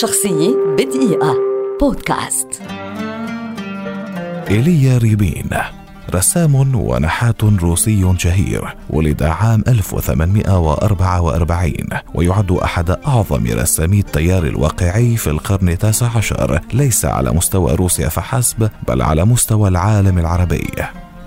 شخصية بدقيقة. بودكاست. إيليا ريبين رسام ونحات روسي شهير ولد عام 1844 ويعد أحد أعظم رسامي التيار الواقعي في القرن التاسع عشر. ليس على مستوى روسيا فحسب بل على مستوى العالم العربي.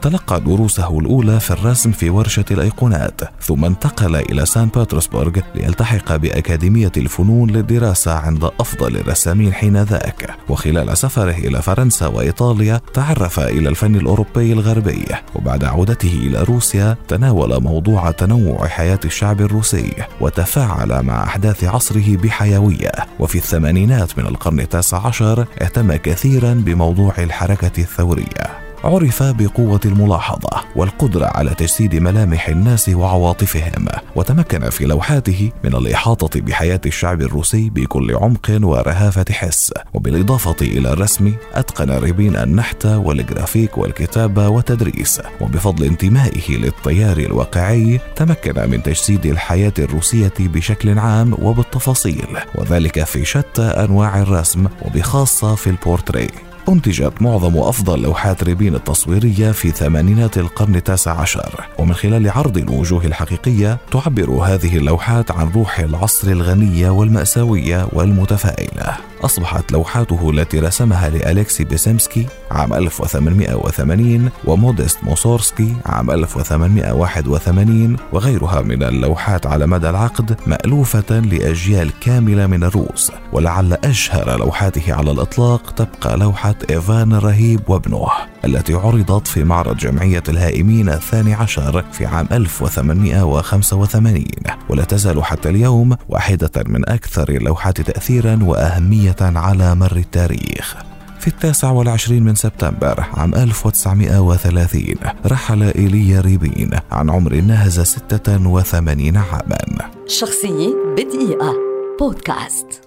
تلقى دروسه الأولى في الرسم في ورشة الأيقونات ثم انتقل إلى سان بطرسبرغ ليلتحق بأكاديمية الفنون للدراسة عند أفضل الرسامين حينذاك. وخلال سفره إلى فرنسا وإيطاليا تعرف إلى الفن الأوروبي الغربي. وبعد عودته إلى روسيا تناول موضوع تنوع حياة الشعب الروسي وتفاعل مع أحداث عصره بحيوية. وفي الثمانينات من القرن التاسع عشر اهتم كثيرا بموضوع الحركة الثورية. عرف بقوة الملاحظة والقدرة على تجسيد ملامح الناس وعواطفهم وتمكن في لوحاته من الإحاطة بحياة الشعب الروسي بكل عمق ورهافة حس. وبالإضافة إلى الرسم أتقن ريبين النحت والجرافيك والكتابة والتدريس. وبفضل انتمائه للتيار الواقعي تمكن من تجسيد الحياة الروسية بشكل عام وبالتفاصيل وذلك في شتى أنواع الرسم وبخاصة في البورتريه. أنتجت معظم أفضل لوحات ريبين التصويرية في ثمانينات القرن التاسع عشر. ومن خلال عرض الوجوه الحقيقية تعبر هذه اللوحات عن روح العصر الغنية والمأساوية والمتفائلة. أصبحت لوحاته التي رسمها لأليكسي بيسيمسكي عام 1880 وموديست موسورسكي عام 1881 وغيرها من اللوحات على مدى العقد مألوفة لأجيال كاملة من الروس ولعل أشهر لوحاته على الإطلاق تبقى لوحة إيفان الرهيب وابنه التي عرضت في معرض جمعية الهائمين الثاني عشر في عام 1885 ولا تزال حتى اليوم واحدة من أكثر اللوحات تأثيرا وأهمية على مر التاريخ. في التاسع والعشرين من سبتمبر عام 1930 رحل إيليا ريبين عن عمر ناهز 86 عاما. شخصية بدقيقة. بودكاست.